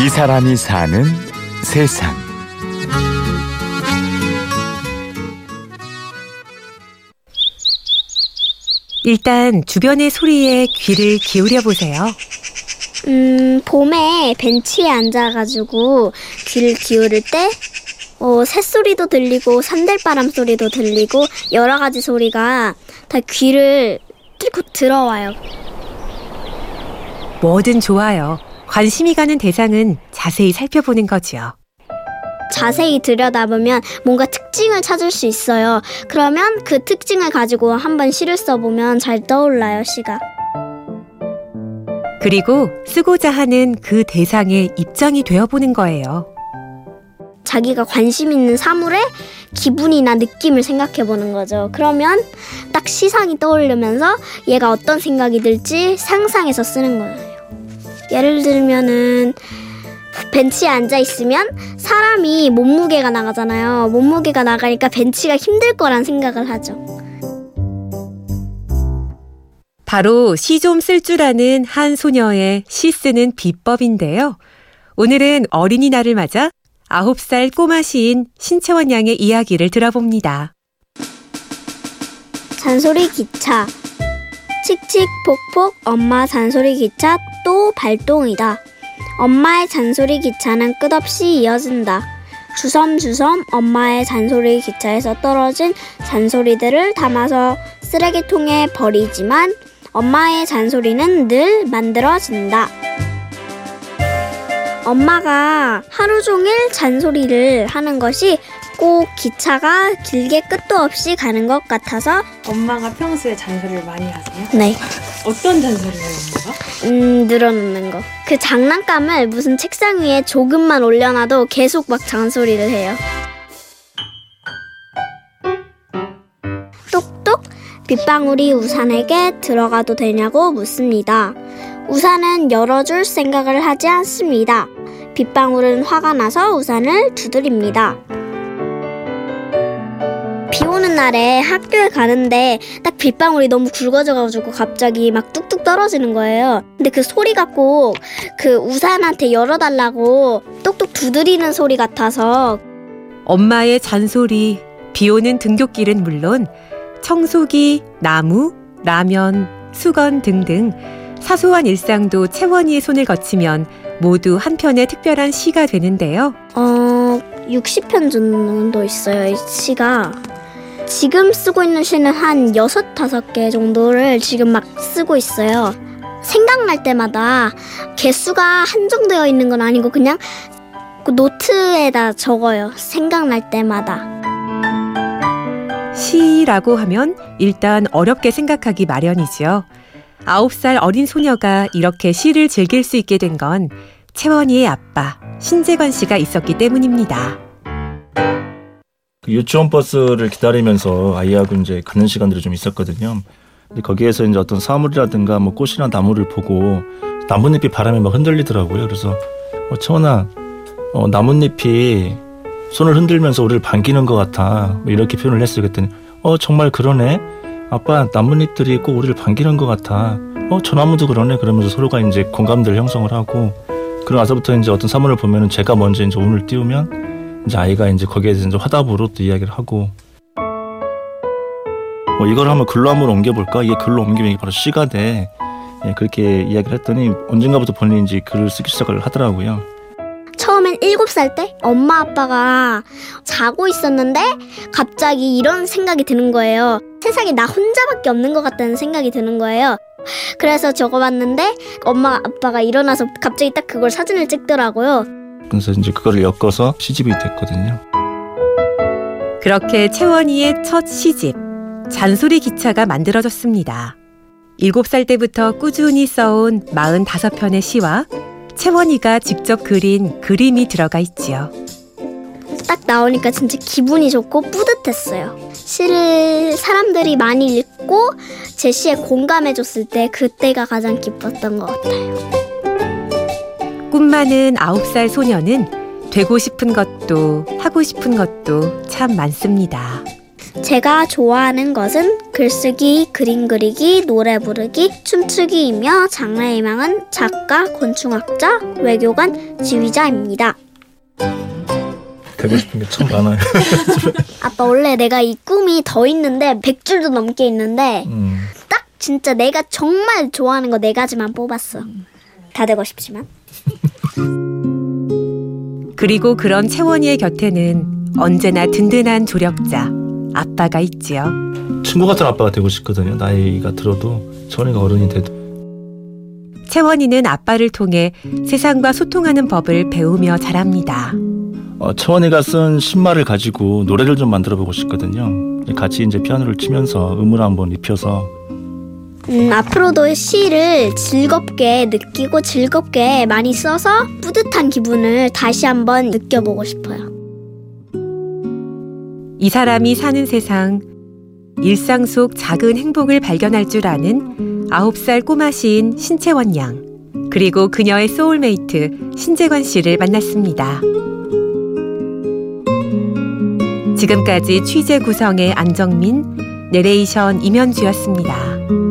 이 사람이 사는 세상. 일단 주변의 소리에 귀를 기울여 보세요. 음, 봄에 벤치에 앉아가지고 귀를 기울일 때, 어, 새소리도 들리고, 산들바람 소리도 들리고, 여러 가지 소리가 다 귀를 뚫고 들어와요. 뭐든 좋아요. 관심이 가는 대상은 자세히 살펴보는 거지요. 자세히 들여다보면 뭔가 특징을 찾을 수 있어요. 그러면 그 특징을 가지고 한번 시를 써보면 잘 떠올라요, 시가. 그리고 쓰고자 하는 그 대상의 입장이 되어보는 거예요. 자기가 관심 있는 사물의 기분이나 느낌을 생각해 보는 거죠. 그러면 딱 시상이 떠오르면서 얘가 어떤 생각이 들지 상상해서 쓰는 거예요. 예를 들면은 벤치에 앉아 있으면 사람이 몸무게가 나가잖아요. 몸무게가 나가니까 벤치가 힘들 거란 생각을 하죠. 바로 시 좀 쓸 줄 아는 한 소녀의 시 쓰는 비법인데요. 오늘은 어린이날을 맞아 9살 꼬마 시인 신채원 양의 이야기를 들어봅니다. 잔소리 기차. 칙칙폭폭 엄마 잔소리 기차 또 발동이다. 엄마의 잔소리 기차는 끝없이 이어진다. 주섬주섬 엄마의 잔소리 기차에서 떨어진 잔소리들을 담아서 쓰레기통에 버리지만 엄마의 잔소리는 늘 만들어진다. 엄마가 하루 종일 잔소리를 하는 것이 꼭 기차가 길게 끝도 없이 가는 것 같아서 엄마가 평소에 잔소리를 많이 하세요? 네, 어떤 잔소리를 해요, 엄마가? 음, 늘어놓는 거. 그 장난감을 무슨 책상 위에 조금만 올려놔도 계속 막 잔소리를 해요. 똑똑 빗방울이 우산에게 들어가도 되냐고 묻습니다. 우산은 열어줄 생각을 하지 않습니다. 빗방울은 화가 나서 우산을 두드립니다. 날에 학교에 가는데 딱 빗방울이 너무 굵어져가지고 갑자기 막 뚝뚝 떨어지는 거예요. 근데 그 소리가 꼭 그 우산한테 열어달라고 똑똑 두드리는 소리 같아서 엄마의 잔소리, 비 오는 등굣길은 물론 청소기, 나무, 라면, 수건 등등 사소한 일상도 채원이의 손을 거치면 모두 한 편의 특별한 시가 되는데요. 어 60편 정도 있어요 이 시가. 지금 쓰고 있는 시는 한 여섯 다섯 개 정도를 지금 막 쓰고 있어요. 생각날 때마다 개수가 한정되어 있는 건 아니고 그냥 그 노트에다 적어요. 생각날 때마다. 시라고 하면 일단 어렵게 생각하기 마련이지요. 아홉 살 어린 소녀가 이렇게 시를 즐길 수 있게 된 건 채원이의 아빠 신재관 씨가 있었기 때문입니다. 그 유치원 버스를 기다리면서 아이하고 이제 가는 시간들이 좀 있었거든요. 근데 거기에서 이제 어떤 사물이라든가 뭐 꽃이나 나무를 보고 나뭇잎이 바람에 막 흔들리더라고요. 그래서 어, 채원아, 어, 나뭇잎이 손을 흔들면서 우리를 반기는 것 같아. 뭐 이렇게 표현을 했어요. 그랬더니 어 정말 그러네. 아빠 나뭇잎들이 꼭 우리를 반기는 것 같아. 어 저 나무도 그러네. 그러면서 서로가 이제 공감대를 형성을 하고 그러고 나서부터 이제 어떤 사물을 보면은 제가 먼저 이제 운을 띄우면 이제 아이가 이제 거기에 이제 화답으로 또 이야기를 하고 뭐 이걸 한번 글로 한번 옮겨볼까? 이게 글로 옮기면 이게 바로 시가 돼. 예, 그렇게 이야기를 했더니 언젠가부터 본인이 이제 글을 쓰기 시작을 하더라고요. 처음엔 일곱 살때 엄마 아빠가 자고 있었는데 갑자기 이런 생각이 드는 거예요. 세상에 나 혼자밖에 없는 것 같다는 생각이 드는 거예요. 그래서 적어봤는데 엄마 아빠가 일어나서 갑자기 딱 그걸 사진을 찍더라고요. 그래서 이제 그거를 엮어서 시집이 됐거든요. 그렇게 채원이의 첫 시집 잔소리 기차가 만들어졌습니다. 7살 때부터 꾸준히 써온 45편의 시와 채원이가 직접 그린 그림이 들어가 있지요. 딱 나오니까 진짜 기분이 좋고 뿌듯했어요. 시를 사람들이 많이 읽고 제 시에 공감해줬을 때 그때가 가장 기뻤던 것 같아요. 꿈 많은 9살 소녀는 되고 싶은 것도 하고 싶은 것도 참 많습니다. 제가 좋아하는 것은 글쓰기, 그림 그리기, 노래 부르기, 춤추기이며 장래의 희망은 작가, 곤충학자, 외교관, 지휘자입니다. 되고 싶은 게 참 많아요. 아빠 원래 내가 이 꿈이 더 있는데 100줄도 넘게 있는데 음. 딱 진짜 내가 정말 좋아하는 거 네 가지만 뽑았어. 다 되고 싶지만. 그리고 그런 채원이의 곁에는 언제나 든든한 조력자, 아빠가 있지요. 친구 같은 아빠가 되고 싶거든요. 나이가 들어도 전이가 어른이 돼도. 채원이는 아빠를 통해 세상과 소통하는 법을 배우며 자랍니다. 어, 채원이가 쓴 신말을 가지고 노래를 좀 만들어 보고 싶거든요. 같이 이제 피아노를 치면서 음을 한번 입혀서 음, 앞으로도 시를 즐겁게 느끼고 즐겁게 많이 써서 뿌듯한 기분을 다시 한번 느껴보고 싶어요. 이 사람이 사는 세상, 일상 속 작은 행복을 발견할 줄 아는 아홉 살 꼬마 시인 신채원 양, 그리고 그녀의 소울메이트 신재관 씨를 만났습니다. 지금까지 취재 구성의 안정민, 내레이션 임현주였습니다.